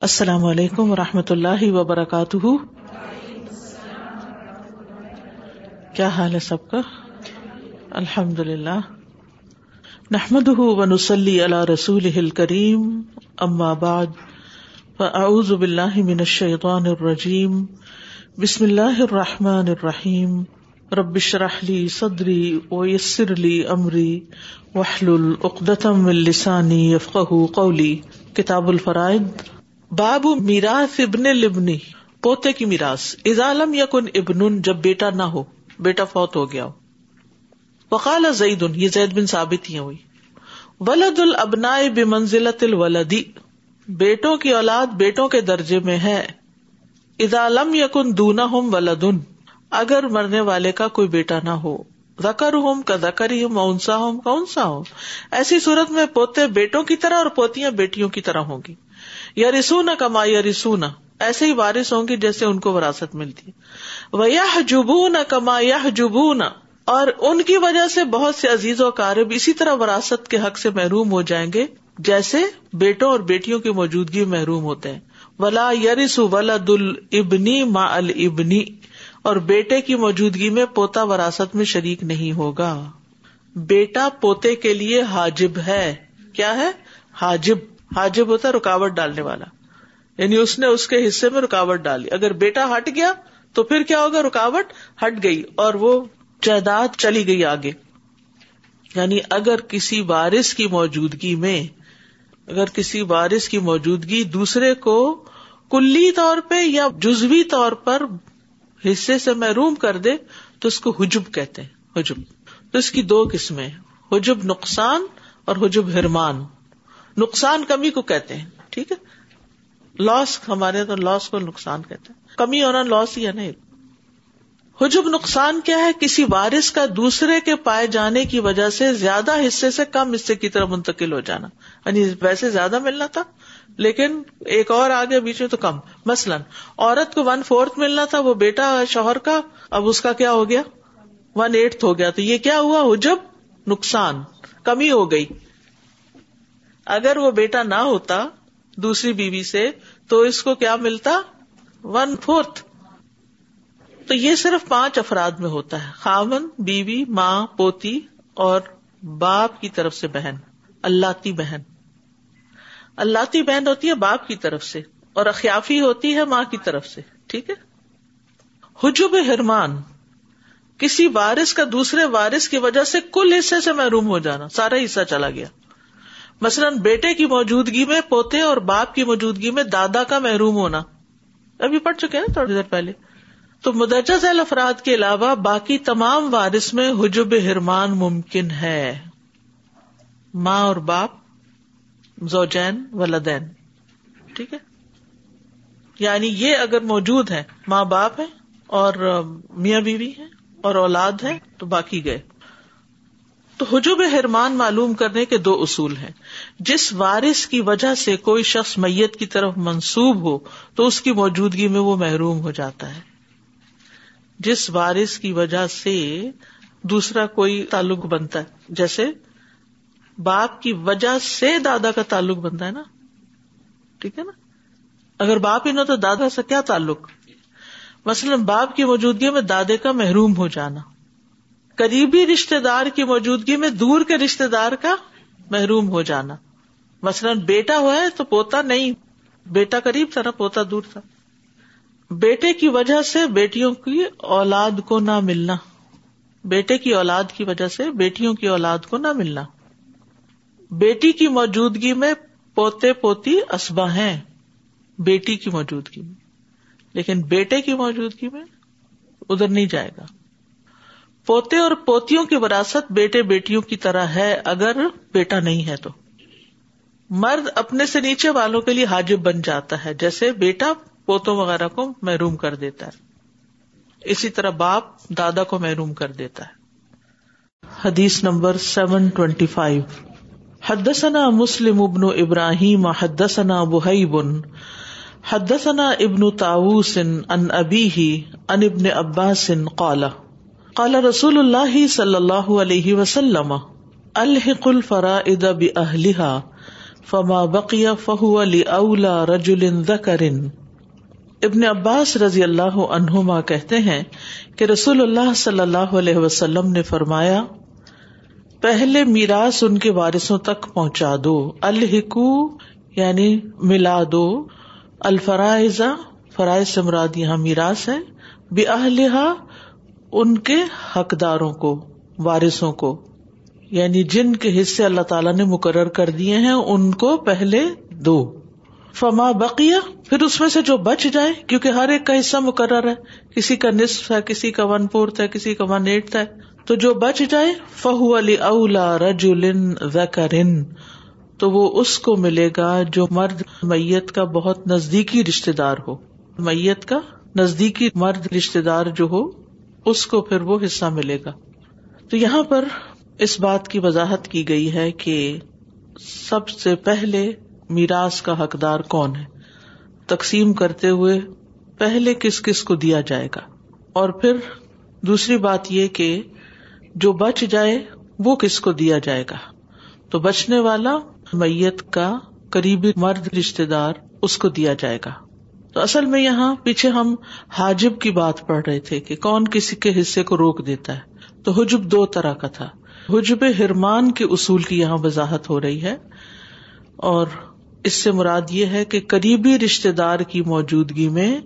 السلام علیکم و رحمۃ اللہ وبرکاتہ۔ کیا حال ہے سب کا؟ الحمد للہ نحمد ونسلی علی رسول کریم اما بعد، فاعوذ باللہ من الشیطان الرجیم۔ بسم اللہ الرحمن الرحیم۔ ربش رحلی صدری ویسر لی امری۔ وحلل عقدتم من لسانی قولی۔ کتاب الفرائد باب میراث ابن لبنی، پوتے کی میراث۔ ازالم یکن ابن جب بیٹا نہ ہو، بیٹا فوت ہو گیا ہو۔ وقال زید یہ زید بن ثابت ہی ہوئی ولد الابنا بمنزلت الولدی بیٹوں کی اولاد بیٹوں کے درجے میں ہے۔ ازالم یکن دونا ہم ولدن، اگر مرنے والے کا کوئی بیٹا نہ ہو۔ زکر ہوں کا زکر ہی اونسا ہوں کا انسا ہو۔ ایسی صورت میں پوتے بیٹوں کی طرح اور پوتیاں بیٹیوں کی طرح ہوں گی۔ یا رسونا کما یا رسونا ایسے ہی وارث ہوں گی جیسے ان کو وراثت ملتی وہ یہ جبو نہ کما یا جبو نہ اور ان کی وجہ سے بہت سے عزیز و کارب اسی طرح وراثت کے حق سے محروم ہو جائیں گے جیسے بیٹوں اور بیٹیوں کی موجودگی محروم ہوتے ہیں۔ ولا یریس ولا دل ابنی ما البنی اور بیٹے کی موجودگی میں پوتا وراثت میں شریک نہیں ہوگا۔ بیٹا پوتے کے لیے حاجب ہے۔ کیا ہے؟ حاجب۔ ہاں، حاجب ہوتا ہے رکاوٹ ڈالنے والا۔ یعنی اس نے اس کے حصے میں رکاوٹ ڈالی۔ اگر بیٹا ہٹ گیا تو پھر کیا ہوگا؟ رکاوٹ ہٹ گئی اور وہ جائیداد چلی گئی آگے۔ یعنی اگر کسی بارش کی موجودگی میں، اگر کسی بارش کی موجودگی دوسرے کو کلی طور پہ یا جزوی طور پر حصے سے محروم کر دے، تو اس کو حجب کہتے ہیں۔ حجب۔ تو اس کی دو قسمیں حجب نقصان اور حجب ہرمان نقصان کمی کو کہتے ہیں، ٹھیک ہے؟ لاس ہمارے تو لاس کو نقصان کہتے ہیں۔ کمی ہونا لاس ہی ہے نہیں؟ حجب نقصان کیا ہے؟ کسی بارش کا دوسرے کے پائے جانے کی وجہ سے زیادہ حصے سے کم حصے کی طرف منتقل ہو جانا۔ یعنی ویسے زیادہ ملنا تھا، لیکن ایک اور آگے بیچ میں تو کم۔ مثلاً، عورت کو ون فورتھ ملنا تھا، وہ بیٹا شوہر کا، اب اس کا کیا ہو گیا؟ ون ایٹھ ہو گیا۔ تو یہ کیا ہوا؟ حجب نقصان، کمی ہو گئی۔ اگر وہ بیٹا نہ ہوتا دوسری بیوی سے، تو اس کو کیا ملتا؟ ون فورتھ تو یہ صرف پانچ افراد میں ہوتا ہے خامن بیوی، ماں، پوتی اور باپ کی طرف سے بہن اللہ بہن۔ اللہ بہن ہوتی ہے باپ کی طرف سے اور اخیافی ہوتی ہے ماں کی طرف سے، ٹھیک ہے؟ حجب ہرمان کسی وارث کا دوسرے وارث کی وجہ سے کل حصے سے محروم ہو جانا، سارا حصہ چلا گیا۔ مثلاً بیٹے کی موجودگی میں، پوتے اور باپ کی موجودگی میں دادا کا محروم ہونا۔ ابھی پڑھ چکے ہیں تھوڑی دیر پہلے۔ تو مدرجہ ذیل افراد کے علاوہ باقی تمام وارث میں حجب ہرمان ممکن ہے۔ ماں اور باپ، زوجین ولدین ٹھیک ہے؟ یعنی یہ اگر موجود ہے ماں باپ ہے اور میاں بیوی ہے اور اولاد ہے تو باقی گئے۔ تو حجوب حرمان معلوم کرنے کے دو اصول ہیں۔ جس وارث کی وجہ سے کوئی شخص میت کی طرف منسوب ہو، تو اس کی موجودگی میں وہ محروم ہو جاتا ہے۔ جس وارث کی وجہ سے دوسرا کوئی تعلق بنتا ہے، جیسے باپ کی وجہ سے دادا کا تعلق بنتا ہے نا۔ ٹھیک ہے نا؟ اگر باپ ہی نہ تو دادا سے کیا تعلق؟ مثلاً باپ کی موجودگی میں دادے کا محروم ہو جانا۔ قریبی رشتے دار کی موجودگی میں دور کے رشتے دار کا محروم ہو جانا۔ مثلاً بیٹا ہوا ہے تو پوتا نہیں۔ بیٹا قریب تھا نا، پوتا دور تھا۔ بیٹے کی وجہ سے بیٹیوں کی اولاد کو نہ ملنا۔ بیٹے کی اولاد کی وجہ سے بیٹیوں کی اولاد کو نہ ملنا۔ بیٹی کی موجودگی میں پوتے پوتی اسبا ہیں۔ بیٹی کی موجودگی میں۔ لیکن بیٹے کی موجودگی میں ادھر نہیں جائے گا۔ پوتے اور پوتیوں کی وراثت بیٹے بیٹیوں کی طرح ہے، اگر بیٹا نہیں ہے تو۔ مرد اپنے سے نیچے والوں کے لیے حاجب بن جاتا ہے، جیسے بیٹا پوتوں وغیرہ کو محروم کر دیتا ہے۔ اسی طرح باپ دادا کو محروم کر دیتا ہے۔ حدیث نمبر سیون ٹوینٹی فائیو حدثنا مسلم ابن ابراہیم، حدثنا بحیب حدثنا ابن تاؤس ان ابی ان ابن عباس قال۔ قال رسول اللہ صلی اللہ علیہ وسلم، الحق الفرائض باهلها فما بقیہ فہو علی اولا رجول ابن عباس رضی اللہ عنہما کہتے ہیں کہ رسول اللہ صلی اللہ علیہ وسلم نے فرمایا، پہلے میراث ان کے وارثوں تک پہنچا دو الحکو یعنی ملا دو، الفرائض، فرائض سے مراد یہاں میراث ہے بے ان کے حقداروں کو، وارثوں کو یعنی جن کے حصے اللہ تعالیٰ نے مقرر کر دیے ہیں، ان کو پہلے دو۔ فما بقیہ پھر اس میں سے جو بچ جائے، کیونکہ ہر ایک کا حصہ مقرر ہے۔ کسی کا نصف ہے، کسی کا ون فورتھ ہے، کسی کا ون ایٹ ہے۔ تو جو بچ جائے فہو علی اولا رجولن وکرن تو وہ اس کو ملے گا جو مرد، میت کا بہت نزدیکی رشتے دار ہو۔ میت کا نزدیکی مرد رشتے دار جو ہو اس کو پھر وہ حصہ ملے گا۔ تو یہاں پر اس بات کی وضاحت کی گئی ہے کہ سب سے پہلے میراث کا حقدار کون ہے؟ تقسیم کرتے ہوئے پہلے کس کس کو دیا جائے گا؟ اور پھر دوسری بات یہ کہ جو بچ جائے وہ کس کو دیا جائے گا؟ تو بچنے والا میت کا قریبی مرد رشتے دار اس کو دیا جائے گا۔ تو اصل میں یہاں پیچھے ہم حاجب کی بات پڑھ رہے تھے کہ کون کسی کے حصے کو روک دیتا ہے۔ تو حجب دو طرح کا تھا۔ حجب ہرمان کے اصول کی یہاں وضاحت ہو رہی ہے۔ اور اس سے مراد یہ ہے کہ قریبی رشتے دار کی موجودگی میں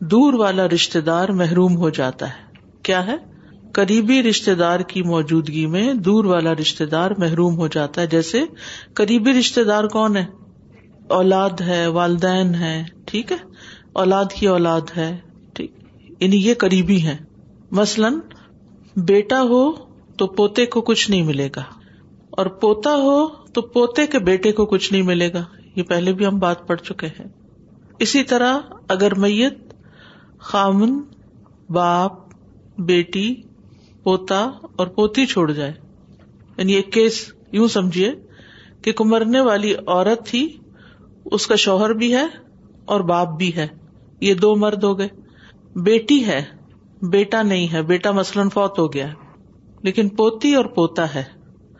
دور والا رشتے دار محروم ہو جاتا ہے۔ کیا ہے؟ قریبی رشتے دار کی موجودگی میں دور والا رشتے دار محروم ہو جاتا ہے۔ جیسے قریبی رشتے دار کون ہے؟ اولاد ہے، والدین ہے ٹھیک ہے؟ اولاد کی اولاد ہے، ٹھیک۔ یعنی یہ قریبی ہے مثلاً بیٹا ہو تو پوتے کو کچھ نہیں ملے گا، اور پوتا ہو تو پوتے کے بیٹے کو کچھ نہیں ملے گا۔ یہ پہلے بھی ہم بات پڑھ چکے ہیں۔ اسی طرح اگر میت، خامن، باپ، بیٹی، پوتا اور پوتی چھوڑ جائے۔ یعنی ایک کیس یوں سمجھیے کہ کمرنے والی عورت تھی اس کا شوہر بھی ہے اور باپ بھی ہے۔ یہ دو مرد ہو گئے۔ بیٹی ہے، بیٹا نہیں ہے۔ بیٹا مثلاً فوت ہو گیا۔ لیکن پوتی اور پوتا ہے۔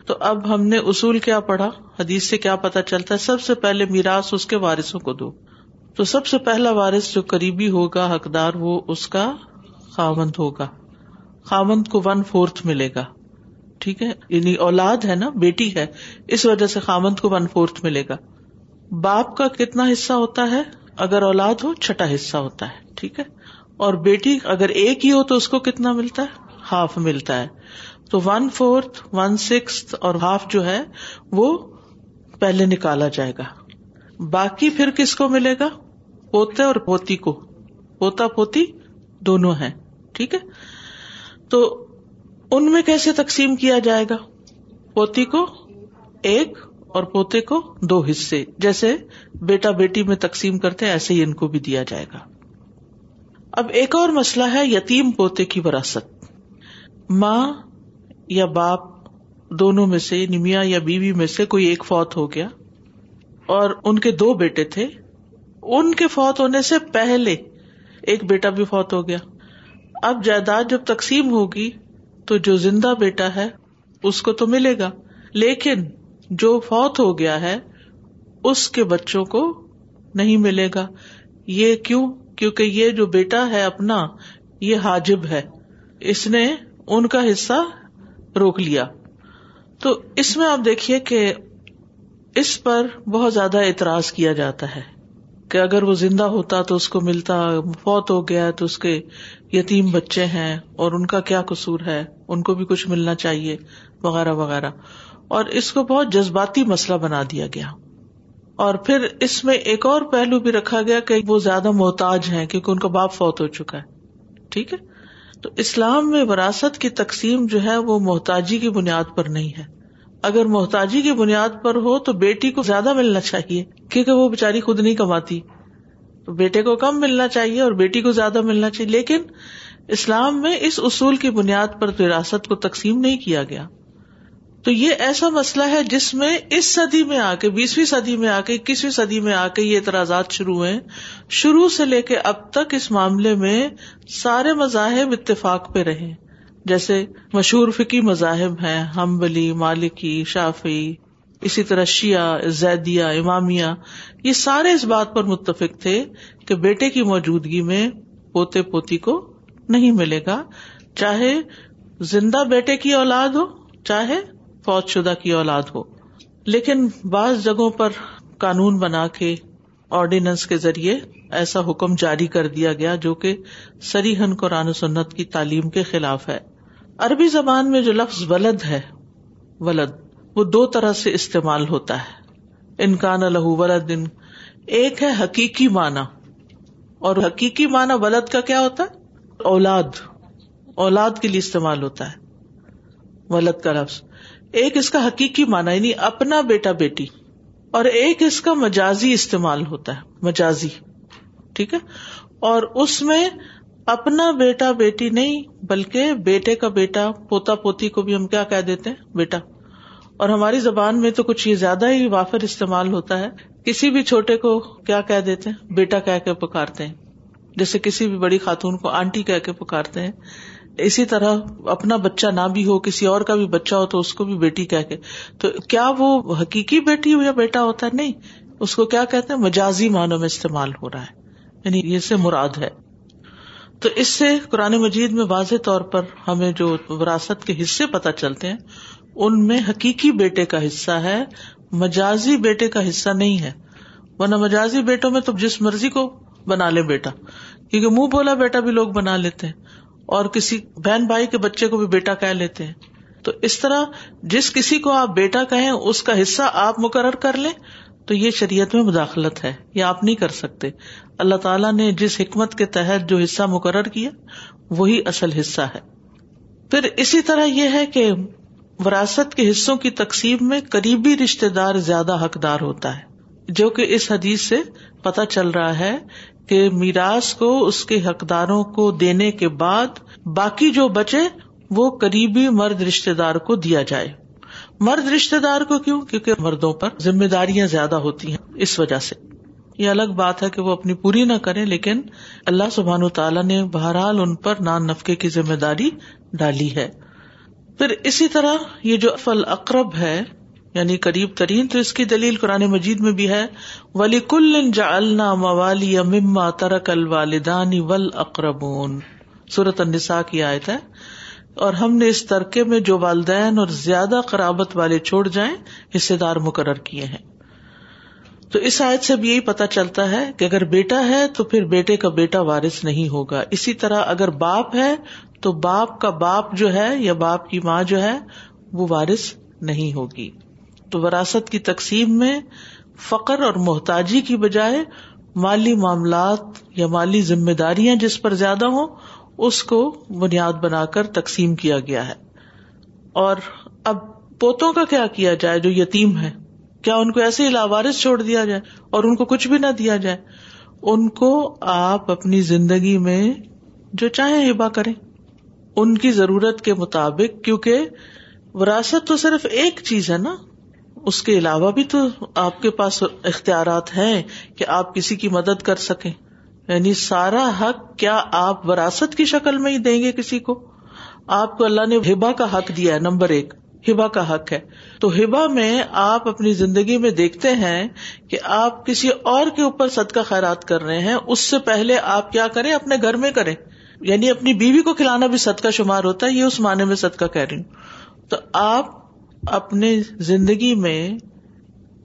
تو اب ہم نے اصول کیا پڑھا۔ حدیث سے کیا پتا چلتا ہے؟ سب سے پہلے میراث اس کے وارثوں کو دو۔ تو سب سے پہلا وارث جو قریبی ہوگا، حقدار، وہ اس کا خاوند ہوگا۔ خاوند کو ون فورتھ ملے گا۔ ٹھیک ہے؟ یعنی اولاد ہے نا، بیٹی ہے۔ اس وجہ سے خامند کو ون فورتھ ملے گا۔ باپ کا کتنا حصہ ہوتا ہے؟ اگر اولاد ہو، چھٹا حصہ ہوتا ہے، ٹھیک ہے؟ اور بیٹی اگر ایک ہی ہو تو اس کو کتنا ملتا ہے؟ ہاف ملتا ہے۔ تو ون فورتھ ون سکس اور ہاف جو ہے، وہ پہلے نکالا جائے گا۔ باقی پھر کس کو ملے گا؟ پوتے اور پوتی کو۔ پوتا پوتی دونوں ہیں، ٹھیک ہے؟ تو ان میں کیسے تقسیم کیا جائے گا؟ پوتی کو ایک اور پوتے کو دو حصے، جیسے بیٹا بیٹی میں تقسیم کرتے ایسے ہی ان کو بھی دیا جائے گا۔ اب ایک اور مسئلہ ہے یتیم پوتے کی وراثت۔ ماں یا باپ دونوں میں سے، نمیا یا بیوی میں سے کوئی ایک فوت ہو گیا اور ان کے دو بیٹے تھے۔ ان کے فوت ہونے سے پہلے ایک بیٹا بھی فوت ہو گیا۔ اب جائیداد جب تقسیم ہوگی تو جو زندہ بیٹا ہے، اس کو تو ملے گا۔ لیکن جو فوت ہو گیا ہے، اس کے بچوں کو نہیں ملے گا۔ یہ کیوں؟ کیونکہ یہ جو بیٹا ہے اپنا، یہ حاجب ہے۔ اس نے ان کا حصہ روک لیا۔ تو اس میں آپ دیکھیے کہ اس پر بہت زیادہ اعتراض کیا جاتا ہے کہ اگر وہ زندہ ہوتا تو اس کو ملتا، فوت ہو گیا تو اس کے یتیم بچے ہیں اور ان کا کیا قصور ہے؟ ان کو بھی کچھ ملنا چاہیے، وغیرہ وغیرہ۔ اور اس کو بہت جذباتی مسئلہ بنا دیا گیا۔ اور پھر اس میں ایک اور پہلو بھی رکھا گیا کہ وہ زیادہ محتاج ہیں کیونکہ ان کا باپ فوت ہو چکا ہے۔ ٹھیک ہے؟ تو اسلام میں وراثت کی تقسیم جو ہے وہ محتاجی کی بنیاد پر نہیں ہے۔ اگر محتاجی کی بنیاد پر ہو تو بیٹی کو زیادہ ملنا چاہیے کیونکہ وہ بےچاری خود نہیں کماتی۔ تو بیٹے کو کم ملنا چاہیے اور بیٹی کو زیادہ ملنا چاہیے۔ لیکن اسلام میں اس اصول کی بنیاد پر وراثت کو تقسیم نہیں کیا گیا۔ تو یہ ایسا مسئلہ ہے جس میں اس صدی میں آ کے، بیسویں صدی میں آ کے، اکیسویں صدی میں آ کے یہ اعتراضات شروع ہوئے۔ شروع سے لے کے اب تک اس معاملے میں سارے مذاہب اتفاق پہ رہے۔ جیسے مشہور فکی مذاہب ہیں ہم بلی مالکی شافی اسی طرح شیعہ زیدیا امامیہ، یہ سارے اس بات پر متفق تھے کہ بیٹے کی موجودگی میں پوتے پوتی کو نہیں ملے گا۔ چاہے زندہ بیٹے کی اولاد ہو، چاہے فوج شدہ کی اولاد ہو۔ لیکن بعض جگہوں پر قانون بنا کے آرڈیننس کے ذریعے ایسا حکم جاری کر دیا گیا جو کہ سریحن قرآن سنت کی تعلیم کے خلاف ہے۔ عربی زبان میں جو لفظ ولد ہے، ولد، وہ دو طرح سے استعمال ہوتا ہے۔ انکان لہو ولد ان ایک ہے حقیقی معنی۔ اور حقیقی معنی ولد کا کیا ہوتا ہے؟ اولاد۔ اولاد کے لیے استعمال ہوتا ہے۔ ولد کا لفظ۔ ایک اس کا حقیقی معنی یعنی اپنا بیٹا بیٹی، اور ایک اس کا مجازی استعمال ہوتا ہے، مجازی، ٹھیک ہے؟ اور اس میں اپنا بیٹا بیٹی نہیں، بلکہ بیٹے کا بیٹا، پوتا پوتی کو بھی ہم کیا کہہ دیتے ہیں؟ بیٹا۔ اور ہماری زبان میں تو کچھ یہ زیادہ ہی وافر استعمال ہوتا ہے۔ کسی بھی چھوٹے کو کیا کہہ دیتے ہیں؟ بیٹا کہہ کے پکارتے ہیں۔ جیسے کسی بھی بڑی خاتون کو آنٹی کہہ کے پکارتے ہیں۔ اسی طرح اپنا بچہ نہ بھی ہو، کسی اور کا بھی بچہ ہو، تو اس کو بھی بیٹی کہہ کے۔ تو کیا وہ حقیقی بیٹی ہو یا بیٹا ہوتا ہے؟ نہیں، اس کو کیا کہتے ہیں؟ مجازی معنوں میں استعمال ہو رہا ہے۔ یعنی یہ سے مراد ہے۔ تو اس سے قرآن مجید میں واضح طور پر ہمیں جو وراثت کے حصے پتہ چلتے ہیں، ان میں حقیقی بیٹے کا حصہ ہے، مجازی بیٹے کا حصہ نہیں ہے۔ ورنہ مجازی بیٹوں میں تو جس مرضی کو بنا لے بیٹا، کیونکہ منہ بولا بیٹا بھی لوگ بنا لیتے ہیں۔ اور کسی بہن بھائی کے بچے کو بھی بیٹا کہہ لیتے ہیں۔ تو اس طرح جس کسی کو آپ بیٹا کہیں، اس کا حصہ آپ مقرر کر لیں، تو یہ شریعت میں مداخلت ہے۔ یہ آپ نہیں کر سکتے۔ اللہ تعالیٰ نے جس حکمت کے تحت جو حصہ مقرر کیا، وہی اصل حصہ ہے۔ پھر اسی طرح یہ ہے کہ وراثت کے حصوں کی تقسیم میں قریبی رشتے دار زیادہ حقدار ہوتا ہے، جو کہ اس حدیث سے پتہ چل رہا ہے کہ میراث کو اس کے حقداروں کو دینے کے بعد باقی جو بچے وہ قریبی مرد رشتے دار کو دیا جائے۔ مرد رشتے دار کو کیوں؟ کیونکہ مردوں پر ذمہ داریاں زیادہ ہوتی ہیں اس وجہ سے۔ یہ الگ بات ہے کہ وہ اپنی پوری نہ کرے لیکن اللہ سبحان تعالیٰ نے بہرحال ان پر نان نفقے کی ذمہ داری ڈالی ہے۔ پھر اسی طرح یہ جو فل اقرب ہے یعنی قریب ترین تو اس کی دلیل قرآن مجید میں بھی ہے۔ ولی کل جا النا موالی مما ترک الوالدانی ول اقربون صورت النساء کی آیت ہے۔ اور ہم نے اس ترکے میں جو والدین اور زیادہ قرابت والے چھوڑ جائیں، حصے دار مقرر کیے ہیں۔ تو اس آیت سے بھی یہی پتا چلتا ہے کہ اگر بیٹا ہے تو پھر بیٹے کا بیٹا وارث نہیں ہوگا۔ اسی طرح اگر باپ ہے تو باپ کا باپ جو ہے یا باپ کی ماں جو ہے وہ وارث نہیں ہوگی۔ تو وراثت کی تقسیم میں فقر اور محتاجی کی بجائے مالی معاملات یا مالی ذمہ داریاں جس پر زیادہ ہوں، اس کو بنیاد بنا کر تقسیم کیا گیا ہے۔ اور اب پوتوں کا کیا کیا جائے جو یتیم ہے کیا ان کو ایسے ہی لاوارث چھوڑ دیا جائے اور ان کو کچھ بھی نہ دیا جائے؟ ان کو آپ اپنی زندگی میں جو چاہے ہبا کریں۔ ان کی ضرورت کے مطابق، کیونکہ وراثت تو صرف ایک چیز ہے نا اس کے علاوہ بھی تو آپ کے پاس اختیارات ہیں کہ آپ کسی کی مدد کر سکیں۔ یعنی سارا حق کیا آپ وراثت کی شکل میں ہی دیں گے کسی کو؟ آپ کو اللہ نے ہبا کا حق دیا ہے، نمبر ایک۔ ہبا کا حق ہے۔ تو ہبا میں آپ اپنی زندگی میں دیکھتے ہیں کہ آپ کسی اور کے اوپر صدقہ خیرات کر رہے ہیں۔ اس سے پہلے آپ کیا کریں؟ اپنے گھر میں کریں۔ یعنی اپنی بیوی کو کھلانا بھی صدقہ شمار ہوتا ہے، یہ اس معنی میں صدقہ کہہ رہی ہوں۔ تو آپ اپنے زندگی میں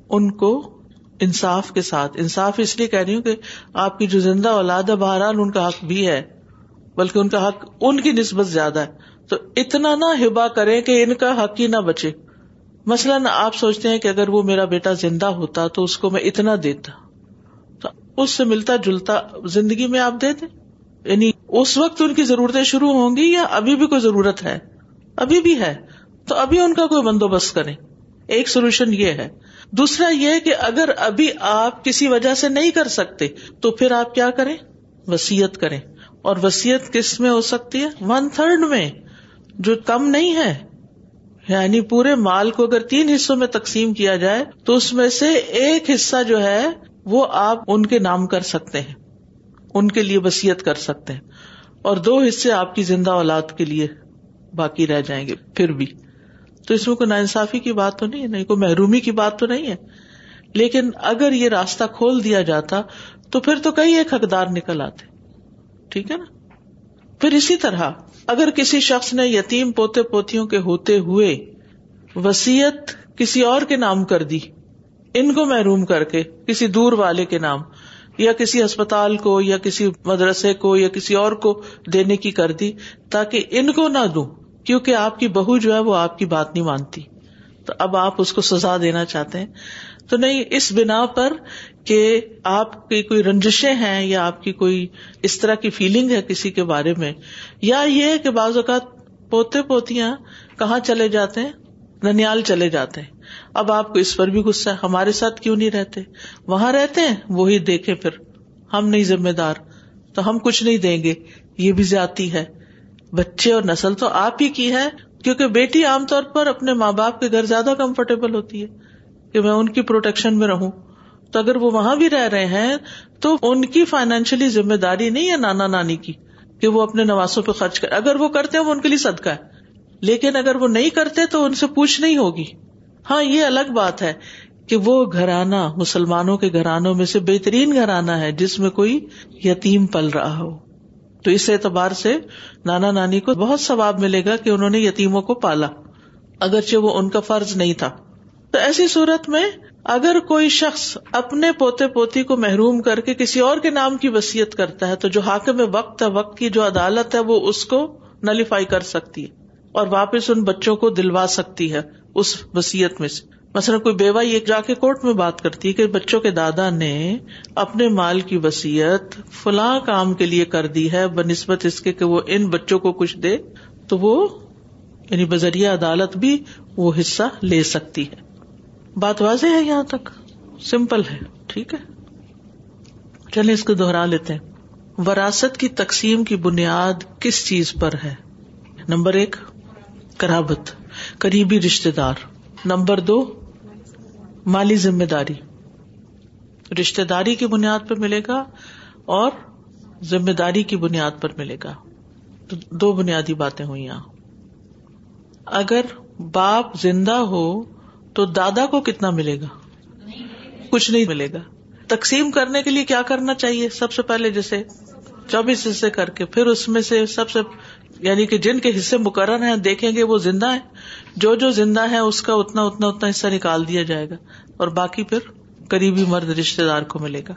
ان کو انصاف کے ساتھ، انصاف اس لیے کہہ رہی ہوں کہ آپ کی جو زندہ اولاد ہے، بہرحال ان کا حق بھی ہے، بلکہ ان کا حق ان کی نسبت زیادہ ہے۔ تو اتنا نہ ہبا کرے کہ ان کا حق ہی نہ بچے۔ مثلاً آپ سوچتے ہیں کہ اگر وہ میرا بیٹا زندہ ہوتا تو اس کو میں اتنا دیتا۔ تو اس سے ملتا جلتا زندگی میں آپ دے دیں۔ یعنی اس وقت ان کی ضرورتیں شروع ہوں گی یا ابھی بھی کوئی ضرورت ہے؟ ابھی بھی ہے۔ تو ابھی ان کا کوئی بندوبست کریں۔ ایک سولوشن یہ ہے۔ دوسرا یہ کہ اگر ابھی آپ کسی وجہ سے نہیں کر سکتے، تو پھر آپ کیا کریں؟ وسیعت کریں۔ اور وسیعت کس میں ہو سکتی ہے؟ ون تھرڈ میں، جو کم نہیں ہے۔ یعنی پورے مال کو اگر تین حصوں میں تقسیم کیا جائے، تو اس میں سے ایک حصہ جو ہے، وہ آپ ان کے نام کر سکتے ہیں۔ ان کے لیے وسیعت کر سکتے ہیں۔ اور دو حصے آپ کی زندہ اولاد کے لیے باقی رہ جائیں گے۔ پھر بھی۔ تو اس میں کوئی نا انصافی کی بات تو نہیں ہے، نہیں، کوئی محرومی کی بات تو نہیں ہے۔ لیکن اگر یہ راستہ کھول دیا جاتا تو پھر تو کئی ایک حقدار نکل آتے۔ ٹھیک ہے نا؟ پھر اسی طرح اگر کسی شخص نے یتیم پوتے پوتیوں کے ہوتے ہوئے وسیعت کسی اور کے نام کر دی، ان کو محروم کر کے، کسی دور والے کے نام، یا کسی اسپتال کو، یا کسی مدرسے کو، یا کسی اور کو دینے کی کر دی، تاکہ ان کو نہ دوں۔ کیونکہ آپ کی بہو جو ہے وہ آپ کی بات نہیں مانتی۔ تو اب آپ اس کو سزا دینا چاہتے ہیں۔ تو نہیں، اس بنا پر کہ آپ کی کوئی رنجشیں ہیں یا آپ کی کوئی اس طرح کی فیلنگ ہے کسی کے بارے میں، یا یہ کہ بعض اوقات پوتے پوتیاں کہاں چلے جاتے ہیں؟ ننیال چلے جاتے ہیں۔ اب آپ کو اس پر بھی غصہ ہے۔ ہمارے ساتھ کیوں نہیں رہتے؟ وہاں رہتے ہیں، وہی دیکھے پھر۔ ہم نہیں ذمہ دار، تو ہم کچھ نہیں دیں گے۔ یہ بھی زیادتی ہے۔ بچے اور نسل تو آپ ہی کی ہے، کیونکہ بیٹی عام طور پر اپنے ماں باپ کے گھر زیادہ کمفرٹیبل ہوتی ہے کہ میں ان کی پروٹیکشن میں رہوں۔ تو اگر وہ وہاں بھی رہ رہے ہیں، تو ان کی فائنینشلی ذمہ داری نہیں ہے نانا نانی کی کہ وہ اپنے نوازوں پہ خرچ کرے اگر وہ کرتے ہیں، وہ ان کے لیے صدقہ ہے۔ لیکن اگر وہ نہیں کرتے، تو ان سے پوچھ نہیں ہوگی۔ ہاں یہ الگ بات ہے کہ وہ گھرانہ، مسلمانوں کے گھرانوں میں سے بہترین گھرانہ ہے جس میں کوئی یتیم پل رہا ہو۔ تو اس اعتبار سے نانا نانی کو بہت ثواب ملے گا کہ انہوں نے یتیموں کو پالا، اگرچہ وہ ان کا فرض نہیں تھا۔ تو ایسی صورت میں اگر کوئی شخص اپنے پوتے پوتی کو محروم کر کے کسی اور کے نام کی وسیعت کرتا ہے، تو جو حاکم وقت ہے، وقت کی جو عدالت ہے، وہ اس کو نلیفائی کر سکتی ہے اور واپس ان بچوں کو دلوا سکتی ہے اس وسیعت میں سے۔ مثلاً کوئی بیوہ یہ جا کے کورٹ میں بات کرتی ہے کہ بچوں کے دادا نے اپنے مال کی وسیعت فلاں کام کے لیے کر دی ہے بہ نسبت اس کے کہ وہ ان بچوں کو کچھ دے، تو وہ یعنی بذریعہ عدالت بھی وہ حصہ لے سکتی ہے۔ بات واضح ہے یہاں تک؟ سمپل ہے، ٹھیک ہے۔ چلے اس کو دوہرا لیتے ہیں۔ وراثت کی تقسیم کی بنیاد کس چیز پر ہے؟ نمبر ایک کرابت قریبی رشتے دار۔ نمبر دو مالی ذمہ داری۔ رشتے داری کی بنیاد پر ملے گا اور ذمہ داری کی بنیاد پر ملے گا۔ تو دو بنیادی باتیں ہوئی یہاں۔ اگر باپ زندہ ہو تو دادا کو کتنا ملے گا؟ کچھ نہیں ملے گا۔ تقسیم کرنے کے لیے کیا کرنا چاہیے؟ سب سے پہلے جیسے چوبیس حصے کر کے، پھر اس میں سے سب سے یعنی کہ جن کے حصے مقرر ہیں، دیکھیں گے وہ زندہ ہے جو جو زندہ ہے اس کا اتنا اتنا اتنا حصہ نکال دیا جائے گا۔ اور باقی پھر قریبی مرد رشتے دار کو ملے گا۔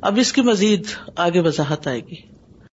اب اس کی مزید آگے وضاحت آئے گی۔